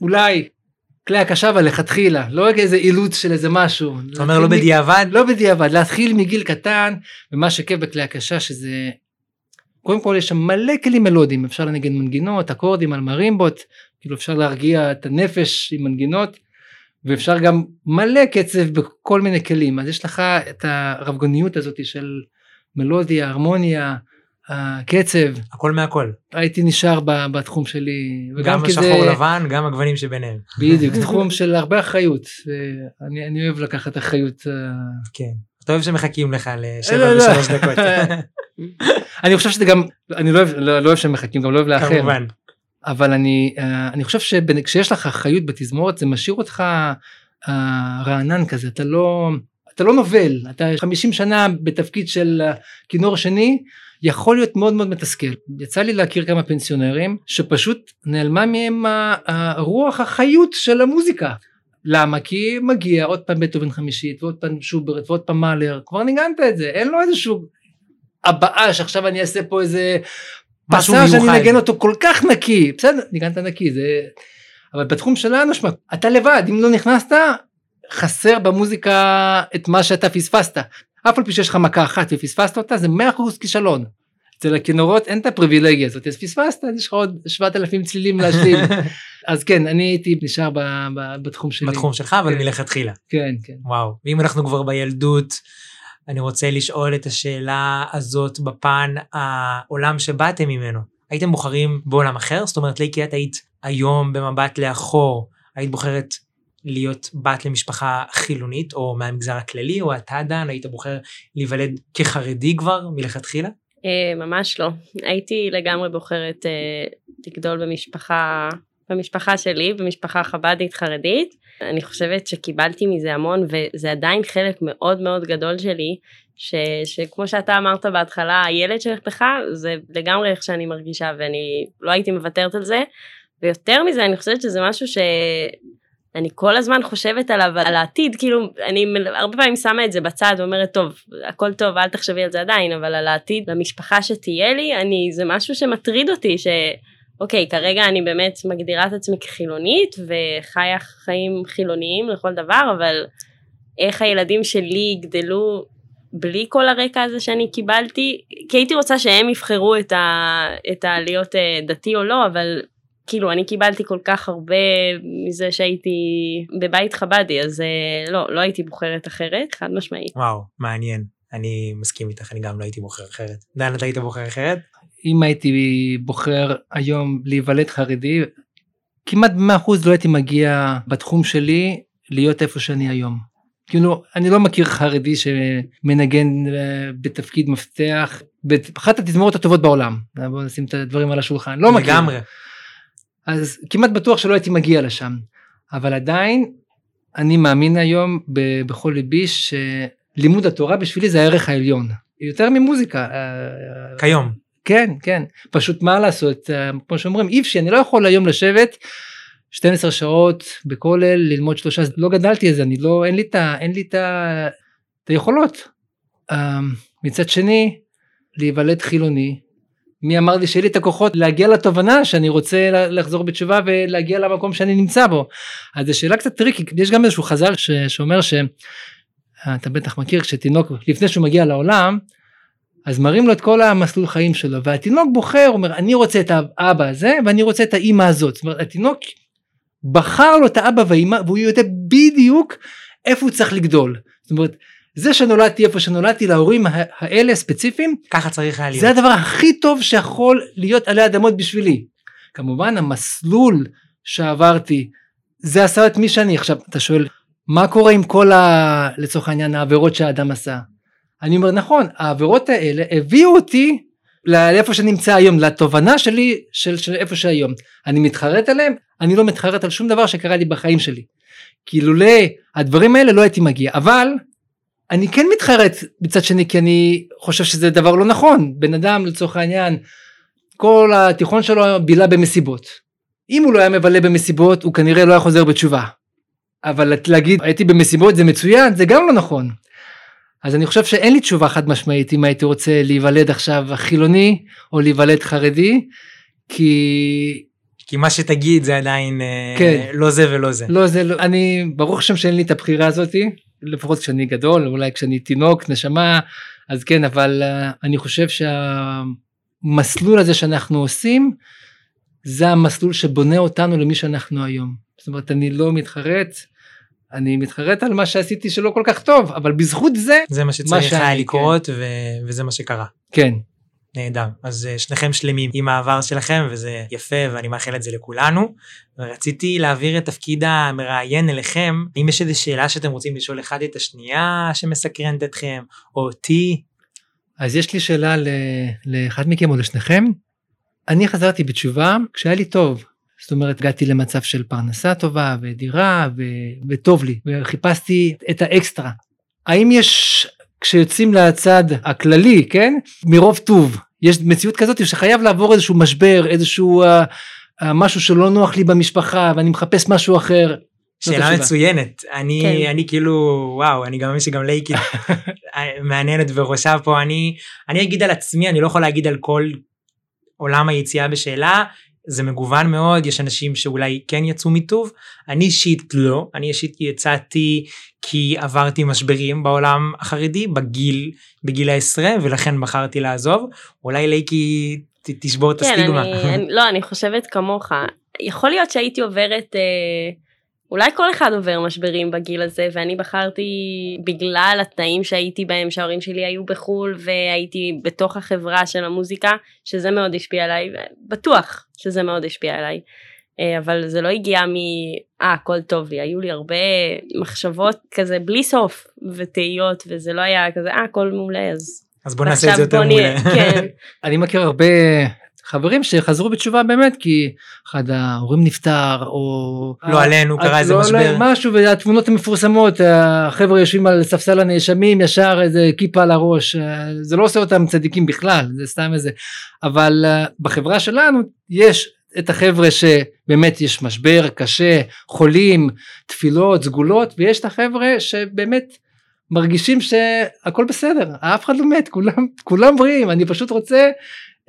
אולי כלי הקשה אבל לכתחילה לא רק איזה אילוץ של איזה משהו. אתה אומר לא בדיעבד? לא בדיעבד להתחיל מגיל קטן ומה שכיף בכלי הקשה שזה קודם כל יש שם מלא כלים מלודיים אפשר לנגן מנגינות אקורדים על מרימבות כאילו אפשר להרגיע את הנפש עם מנגינות ואפשר גם מלא קצב בכל מיני כלים אז יש לך את הרבגוניות הזאת של מלודיה הרמוניה הקצב הכל מהכל. הייתי נשאר בתחום שלי גם השחור לבן גם הגוונים שביניהם. בדיוק תחום של הרבה אחריות אני, אני אוהב לקחת אחריות אה, כן. אתה אוהב שמחכים לך לא, לשבע לא. ושלוש דקות. אני חושב שזה גם אני לא אוהב לא, לא אוהב שהם מחכים גם לא אוהב לאחר כמובן. אבל אני אה, אני חושב שכשיש לך אחריות בתזמורת זה משאיר אותך אה, רענן כזה. אתה לא אתה לא נובל. אתה 50 שנה בתפקיד של אה, כינור שני יכול להיות מאוד מאוד מתסכל. יצא לי להכיר כמה פנסיונרים שפשוט נעלמה מהם הרוח החיות של המוזיקה. למה? כי מגיע עוד פעם בטהובן חמישית ועוד פעם שוברט ועוד פעם מאלר. כבר ניגנת את זה. אין לו איזשהו הבעה שעכשיו אני אעשה פה איזה פסאז' מיוחד. אני אנגן אותו כל כך נקי בסדר ניגנת נקי זה אבל בתחום שלנו שמע אתה לבד אם לא נכנסת חסר במוזיקה את מה שאתה פספסת אף על פי שיש לך מכה אחת ופספסת אותה זה 100% כישלון. אצל הכינורות אין את הפריבילגיה הזאת אז פספסת אז יש לך עוד 7,000 צלילים להשלים אז כן אני הייתי נשאר ב, ב, בתחום שלי בתחום שלך אבל כן. מלכתחילה. כן כן וואו. ואם אנחנו כבר בילדות אני רוצה לשאול את השאלה הזאת בפן העולם שבאתם ממנו. הייתם בוחרים בעולם אחר? זאת אומרת לייקי את היית היום במבט לאחור היית בוחרת להיות בת למשפחה חילונית או מהמגזר הכללי או אתה דן היית בוחר להיוולד כחרדי כבר מלכתחילה? אה, ממש לא. הייתי לגמרי בוחרת אה, לגדול במשפחה, במשפחה שלי, במשפחה חב"דית חרדית. אני חושבת שקיבלתי מזה המון וזה עדיין חלק מאוד מאוד גדול שלי, ש, שכמו שאתה אמרת בהתחלה, הילד שלך זה לגמרי איך שאני מרגישה ואני לא הייתי מוותרת על זה. ויותר מזה אני חושבת שזה משהו ש... אני כל הזמן חושבת עליו, על העתיד, כאילו, אני הרבה פעמים שמה את זה בצד ואומרת, טוב, הכל טוב, אל תחשבי על זה עדיין, אבל על העתיד, למשפחה שתהיה לי, אני, זה משהו שמטריד אותי, ש... אוקיי, כרגע אני באמת מגדירה את עצמי כחילונית, וחיה חיים חילוניים לכל דבר, אבל איך הילדים שלי יגדלו בלי כל הרקע הזה שאני קיבלתי, כי הייתי רוצה שהם יבחרו את, ה... את הלהיות אה, דתי או לא, אבל כאילו אני קיבלתי כל כך הרבה מזה שהייתי בבית חבדי אז אה, לא לא הייתי בוחרת אחרת חד משמעית. וואו מעניין אני מסכים איתך אני גם לא הייתי בוחר אחרת. דן אתה היית בוחר אחרת? אם הייתי בוחר היום להיוולד חרדי כמעט ב-100% לא הייתי מגיע בתחום שלי להיות איפה שאני היום. כאילו אני לא מכיר חרדי שמנגן אה, בתפקיד מפתח באחת התזמורות הטובות בעולם בוא נשים את הדברים על השולחן לא מכיר לגמרי. אז כמעט בטוח שלא הייתי מגיע לשם אבל עדיין אני מאמין היום ב- בכל ליבי שלימוד התורה בשבילי זה הערך העליון יותר ממוזיקה אה, כיום. כן, כן. פשוט מה לעשות, אה, כמו שאומרים, איפשי, אני לא יכול היום לשבת 12 שעות בכולל, ללמוד שלושה, לא גדלתי על זה, אני לא, אין לי את. אין לי את. את היכולות. אה, מצד שני, להיוולד חילוני, מי אמר לי שיהיה לי את הכוחות להגיע לתובנה שאני רוצה לחזור בתשובה ולהגיע למקום שאני נמצא בו. אז זו שאלה קצת tricky, יש גם איזשהו חז"ל ש... שאומר ש... אתה בטח מכיר כשתינוק לפני שהוא מגיע לעולם אז מראים לו את כל המסלול חיים שלו והתינוק בוחר אומר אני רוצה את האבא הזה ואני רוצה את האימא הזאת. זאת אומרת התינוק בחר לו את האבא והאימא והוא יודע בדיוק איפה הוא צריך לגדול. זאת אומרת זה שנולדתי איפה שנולדתי להורים האלה ספציפיים ככה צריך היה להיות. זה הדבר הכי טוב שיכול להיות עלי אדמות בשבילי. כמובן המסלול שעברתי זה עשה את מי שאני. עכשיו אתה שואל מה קורה עם כל ה... לצורך העניין העבירות שהאדם עשה אני אומר נכון העבירות האלה הביאו אותי לאיפה שנמצא היום לתובנה שלי של, של איפה שהיום. אני מתחרט עליהם אני לא מתחרט על שום דבר שקרה לי בחיים שלי. כי לולא הדברים האלה לא הייתי מגיע. אבל אני כן מתחרט מצד שני כי אני חושב שזה דבר לא נכון. בן אדם לצורך העניין כל התיכון שלו בילה במסיבות. אם הוא לא היה מבלה במסיבות הוא כנראה לא היה חוזר בתשובה. אבל להגיד הייתי במסיבות זה מצוין זה גם לא נכון אז אני חושב שאין לי תשובה חד משמעית אם הייתי רוצה להיוולד עכשיו חילוני או להיוולד חרדי כי כי מה שתגיד זה עדיין אה, כן. לא זה ולא זה. לא זה לא אני ברוך השם שאין לי את הבחירה הזאתי לפחות כשאני גדול אולי כשאני תינוק נשמה אז כן אבל uh, אני חושב שהמסלול הזה שאנחנו עושים זה המסלול שבונה אותנו למי שאנחנו היום זאת אומרת אני לא מתחרט אני מתחרט על מה שעשיתי שלא כל כך טוב אבל בזכות זה זה מה שצריך שאני, היה כן. לקרות ו- וזה מה שקרה. כן נהדר. אז אה, שניכם שלמים עם העבר שלכם וזה יפה ואני מאחל את זה לכולנו. ורציתי להעביר את תפקיד המראיין אליכם. אם יש איזו שאלה שאתם רוצים לשאול אחד את השנייה שמסקרנת אתכם או אותי. אז יש לי שאלה ל- לאחד מכם או לשניכם אני חזרתי בתשובה כשהיה לי טוב זאת אומרת הגעתי למצב של פרנסה טובה ודירה ו- וטוב לי וחיפשתי את האקסטרה. האם יש כשיוצאים לצד הכללי כן מרוב טוב יש מציאות כזאת שחייב לעבור איזשהו משבר איזשהו uh, uh, משהו שלא נוח לי במשפחה ואני מחפש משהו אחר. שאלה. מצוינת. אני, כן. אני כאילו, וואו, אני גם מאמין שגם לייקי מעניינת בראשה פה. אני, אני אגיד על עצמי, אני לא יכול להגיד על כל עולם היציאה בשאלה. זה מגוון מאוד, יש אנשים שאולי כן יצאו מטוב, אני אישית לא, אני אישית יצאתי כי עברתי משברים בעולם החרדי בגיל, בגיל העשרה, ולכן בחרתי לעזוב, אולי לייקי תשבור את כן, הסטיגמה. אני, אני, לא, אני חושבת כמוך. יכול להיות שהייתי עוברת, אה, אולי כל אחד עובר משברים בגיל הזה, ואני בחרתי בגלל התנאים שהייתי בהם, שההורים שלי היו בחו"ל, והייתי בתוך החברה של המוזיקה, שזה מאוד השפיע עליי, בטוח שזה מאוד השפיע עליי. אה, אבל זה לא הגיע מ... אה, הכל טוב לי, היו לי הרבה מחשבות כזה בלי סוף, ותהיות, וזה לא היה כזה, אה, הכל מעולה, אז... אז בוא נעשה את זה יותר מעולה. כן. אני מכיר הרבה חברים שחזרו בתשובה באמת כי אחד ההורים נפטר או לא עלינו, קרה איזה לא משבר. משהו והתמונות המפורסמות החבר'ה יושבים על ספסל הנאשמים ישר איזה כיפה על הראש אה, זה לא עושה אותם צדיקים בכלל זה סתם איזה אבל אה, בחברה שלנו יש את החבר'ה שבאמת יש משבר קשה חולים תפילות סגולות ויש את החבר'ה שבאמת מרגישים שהכל בסדר אף אחד לא מת כולם כולם בריאים אני פשוט רוצה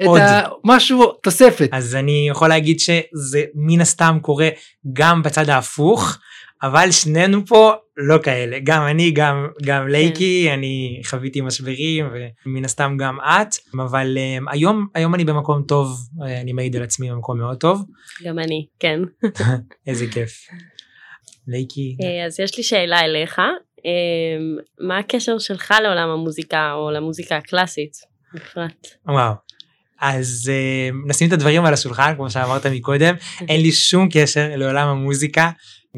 את עוד. ה... משהו תוספת אז אני יכול להגיד שזה מן הסתם קורה גם בצד ההפוך, אבל שנינו פה לא כאלה, גם אני, גם, גם לייקי, אני חוויתי משברים ומן הסתם גם את, אבל um, היום, היום אני במקום טוב, אני מעיד על עצמי במקום מאוד טוב, גם אני, כן. איזה כיף. לייקי, אה, אז יש לי שאלה אליך, אה, מה הקשר שלך לעולם המוזיקה או למוזיקה הקלאסית בפרט? וואו. אז uh, נשים את הדברים על השולחן כמו שאמרת מקודם. אין לי שום קשר לעולם המוזיקה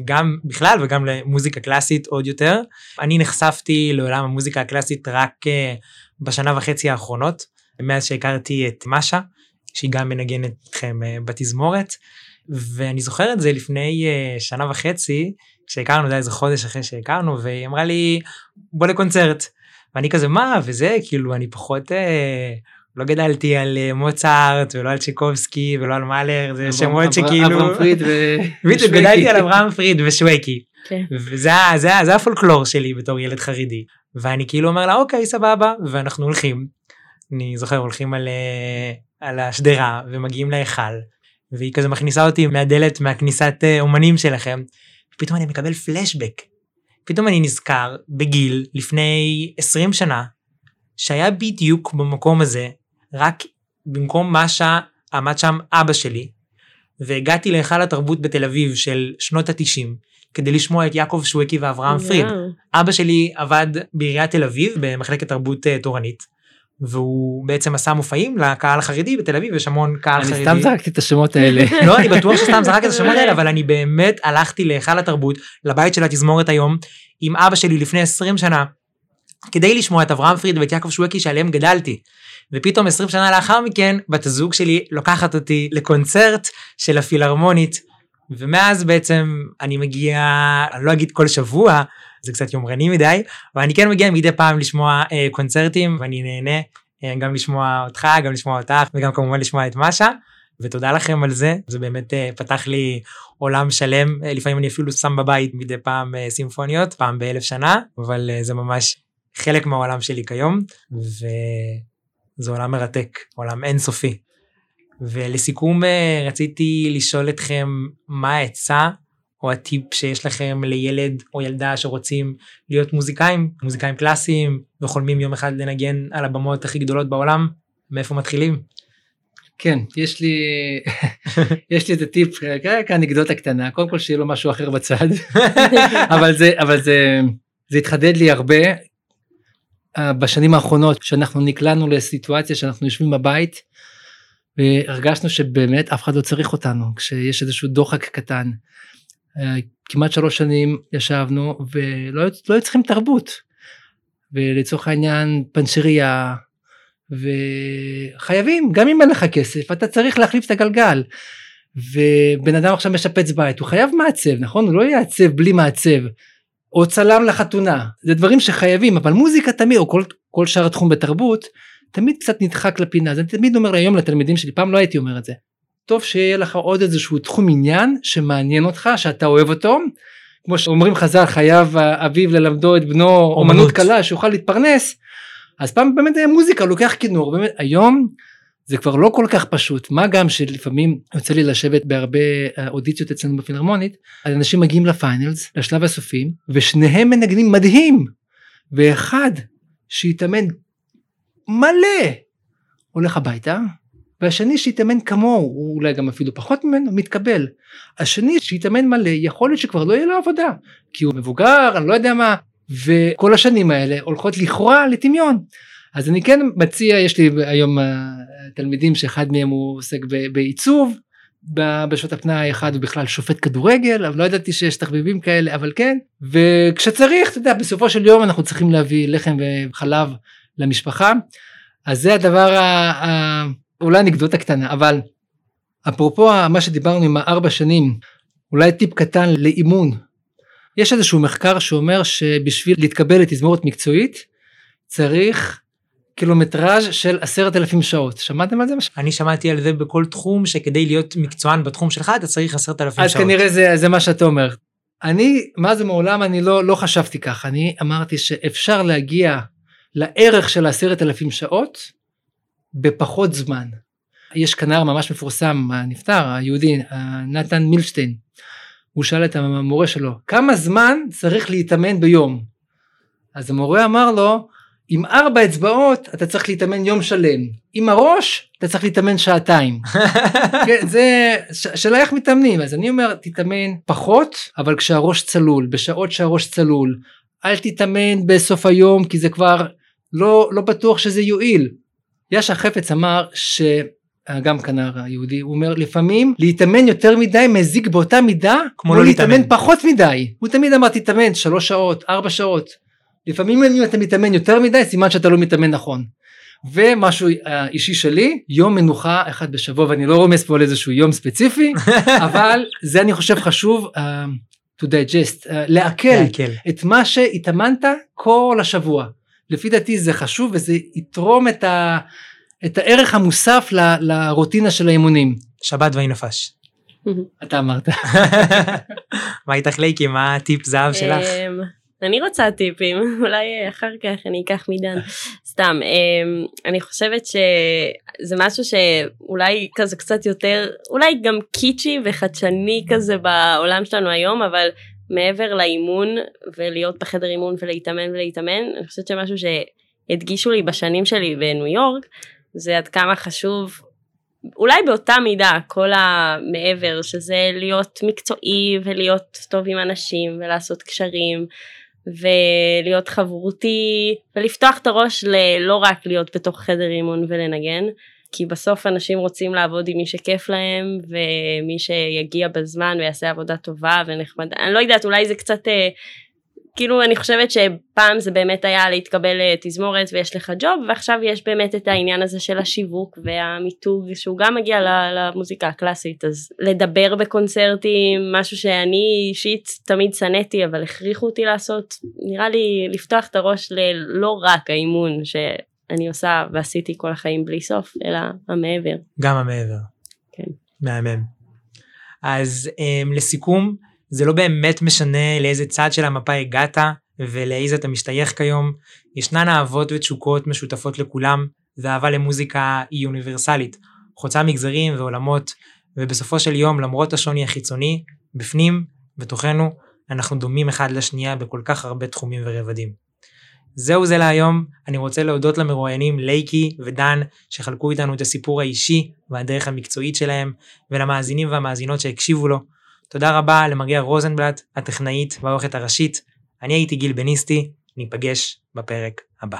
גם בכלל וגם למוזיקה קלאסית עוד יותר. אני נחשפתי לעולם המוזיקה הקלאסית רק uh, בשנה וחצי האחרונות מאז שהכרתי את משה שהיא גם מנגנת איתכם uh, בתזמורת. ואני זוכר את זה לפני uh, שנה וחצי כשהכרנו זה איזה חודש אחרי שהכרנו והיא אמרה לי בוא לקונצרט. ואני כזה מה? וזה כאילו אני פחות. Uh, לא גדלתי על אה, מוצרט ולא על צ'יקובסקי ולא על מאלר, זה שמות שכאילו... אברהם פריד ו... בדיוק. גדלתי על אברהם פריד ושווקי. כן. וזה הפולקלור שלי בתור ילד חרדי. ואני כאילו אומר לה אוקיי סבבה ואנחנו הולכים. אני זוכר הולכים על, אה, על השדרה ומגיעים להיכל. והיא כזה מכניסה אותי מהדלת מהכניסת אה, אומנים שלכם. פתאום אני מקבל פלשבק. פתאום אני נזכר בגיל לפני 20 שנה שהיה בדיוק במקום הזה רק במקום משה עמד שם אבא שלי והגעתי להיכל התרבות בתל אביב של שנות התשעים כדי לשמוע את יעקב שווקי ואברהם פריד. וואו. אבא שלי עבד בעיריית תל אביב במחלקת תרבות אה, תורנית. והוא בעצם עשה מופעים לקהל החרדי בתל אביב יש המון קהל אני חרדי. סתם זרקתי את השמות האלה. לא אני בטוח שסתם זרק את השמות האלה אבל אני באמת הלכתי להיכל התרבות לבית של התזמורת היום עם אבא שלי לפני 20 שנה כדי לשמוע את אברהם פריד ואת יעקב שווקי שעליהם גדלתי. ופתאום 20 שנה לאחר מכן בת הזוג שלי לוקחת אותי לקונצרט של הפילהרמונית. ומאז בעצם אני מגיע אני לא אגיד כל שבוע זה קצת יומרני מדי אבל אני כן מגיע מדי פעם לשמוע אה, קונצרטים ואני נהנה אה, גם לשמוע אותך גם לשמוע אותך וגם כמובן לשמוע את משה. ותודה לכם על זה זה באמת אה, פתח לי עולם שלם. אה, לפעמים אני אפילו שם בבית מדי פעם אה, סימפוניות פעם באלף שנה אבל אה, זה ממש חלק מהעולם שלי כיום וזה עולם מרתק עולם אינסופי. ולסיכום אה, רציתי לשאול אתכם מה העצה או הטיפ שיש לכם לילד או ילדה שרוצים להיות מוזיקאים מוזיקאים קלאסיים וחולמים יום אחד לנגן על הבמות הכי גדולות בעולם מאיפה מתחילים. כן, יש לי, יש לי איזה טיפ, רק אנקדוטה קטנה, קודם כל שיהיה לו משהו אחר בצד, אבל זה, אבל זה, זה התחדד לי הרבה בשנים האחרונות, שאנחנו נקלענו לסיטואציה שאנחנו יושבים בבית, והרגשנו שבאמת אף אחד לא צריך אותנו, כשיש איזשהו דוחק קטן. אה, כמעט שלוש שנים ישבנו ולא לא צריכים תרבות. ולצורך העניין פנצ'ריה וחייבים גם אם אין לך כסף אתה צריך להחליף את הגלגל. ובן אדם עכשיו משפץ בית הוא חייב מעצב נכון הוא לא יעצב בלי מעצב. או צלם לחתונה זה דברים שחייבים אבל מוזיקה תמיד או כל, כל שאר התחום בתרבות תמיד קצת נדחק לפינה אז אני תמיד אומר היום לתלמידים שלי פעם לא הייתי אומר את זה. טוב שיהיה לך עוד איזשהו תחום עניין שמעניין אותך שאתה אוהב אותו. כמו שאומרים חז"ל חייב אביו ללמדו את בנו אומנות אומנות. קלה שיוכל להתפרנס. אז פעם באמת היה מוזיקה לוקח כינור באמת היום זה כבר לא כל כך פשוט. מה גם שלפעמים יוצא לי לשבת בהרבה אה, אודיציות אצלנו בפילהרמונית אנשים מגיעים לפיינלס לשלב הסופי ושניהם מנגנים מדהים. ואחד שהתאמן מלא הולך הביתה והשני שהתאמן כמוהו הוא אולי גם אפילו פחות ממנו מתקבל. השני שהתאמן מלא יכול להיות שכבר לא יהיה לו עבודה כי הוא מבוגר אני לא יודע מה וכל השנים האלה הולכות לכרוע לטמיון אז אני כן מציע יש לי היום אה, תלמידים שאחד מהם הוא עוסק בעיצוב בשעות הפנאי אחד הוא בכלל שופט כדורגל אבל לא ידעתי שיש תחביבים כאלה אבל כן. וכשצריך אתה יודע בסופו של יום אנחנו צריכים להביא לחם וחלב למשפחה. אז זה הדבר ה- ה- אולי אנקדוטה קטנה אבל אפרופו מה שדיברנו עם הארבע שנים אולי טיפ קטן לאימון. יש איזשהו מחקר שאומר שבשביל להתקבל לתזמורת מקצועית צריך קילומטראז' של עשרת אלפים שעות שמעתם על זה? אני שמעתי על זה בכל תחום שכדי להיות מקצוען בתחום שלך אתה צריך עשרת אלפים אז שעות. כנראה זה, זה מה שאתה אומר. אני מה זה מעולם אני לא, לא חשבתי כך אני אמרתי שאפשר להגיע לערך של עשרת אלפים שעות בפחות זמן. יש כנר ממש מפורסם הנפטר היהודי נתן מילשטיין הוא שאל את המורה שלו כמה זמן צריך להתאמן ביום אז המורה אמר לו עם ארבע אצבעות אתה צריך להתאמן יום שלם. עם הראש אתה צריך להתאמן שעתיים. כן, זה ש- שאלה איך מתאמנים. אז אני אומר תתאמן פחות אבל כשהראש צלול בשעות שהראש צלול אל תתאמן בסוף היום כי זה כבר לא לא בטוח שזה יועיל. יאשה חפץ אמר ש... גם כנר היהודי הוא אומר לפעמים להתאמן יותר מדי מזיק באותה מידה כמו לא להתאמן. להתאמן. פחות מדי. הוא תמיד אמר תתאמן שלוש שעות ארבע שעות לפעמים אם אתה מתאמן יותר מדי סימן שאתה לא מתאמן נכון ומשהו אה, אישי שלי יום מנוחה אחד בשבוע ואני לא רומז פה על איזשהו יום ספציפי אבל זה אני חושב חשוב uh, to digest uh, לעכל להקל. את מה שהתאמנת כל השבוע לפי דעתי זה חשוב וזה יתרום את, ה, את הערך המוסף ל, לרוטינה של האימונים. שבת ויהי נפש. אתה אמרת. מה איתך לייקי? מה הטיפ זהב שלך? אני רוצה טיפים, אולי אחר כך אני אקח מדן. סתם, אמ, אני חושבת שזה משהו שאולי כזה קצת יותר, אולי גם קיצ'י וחדשני כזה בעולם שלנו היום, אבל מעבר לאימון ולהיות בחדר אימון ולהתאמן ולהתאמן, אני חושבת שמשהו שהדגישו לי בשנים שלי בניו יורק, זה עד כמה חשוב אולי באותה מידה כל המעבר שזה להיות מקצועי ולהיות טוב עם אנשים ולעשות קשרים ולהיות חברותי ולפתוח את הראש ללא רק להיות בתוך חדר אימון ולנגן כי בסוף אנשים רוצים לעבוד עם מי שכיף להם ומי שיגיע בזמן ויעשה עבודה טובה ונחמדה. אני לא יודעת אולי זה קצת אה, כאילו אני חושבת שפעם זה באמת היה להתקבל לתזמורת ויש לך ג'וב ועכשיו יש באמת את העניין הזה של השיווק והמיתוג שהוא גם מגיע למוזיקה הקלאסית אז לדבר בקונצרטים משהו שאני אישית תמיד שנאתי אבל הכריחו אותי לעשות נראה לי לפתוח את הראש ללא רק האימון שאני עושה ועשיתי כל החיים בלי סוף אלא המעבר. גם המעבר. כן. מהמם. אז um, לסיכום זה לא באמת משנה לאיזה צד של המפה הגעת ולאיזה אתה משתייך כיום, ישנן אהבות ותשוקות משותפות לכולם, ואהבה למוזיקה היא אוניברסלית, חוצה מגזרים ועולמות, ובסופו של יום למרות השוני החיצוני, בפנים, בתוכנו, אנחנו דומים אחד לשנייה בכל כך הרבה תחומים ורבדים. זהו זה להיום, אני רוצה להודות למרואיינים לייקי ודן שחלקו איתנו את הסיפור האישי והדרך המקצועית שלהם, ולמאזינים והמאזינות שהקשיבו לו. תודה רבה למגיע רוזנבלט, הטכנאית והעורכת הראשית. אני הייתי גיל בניסטי, ניפגש בפרק הבא.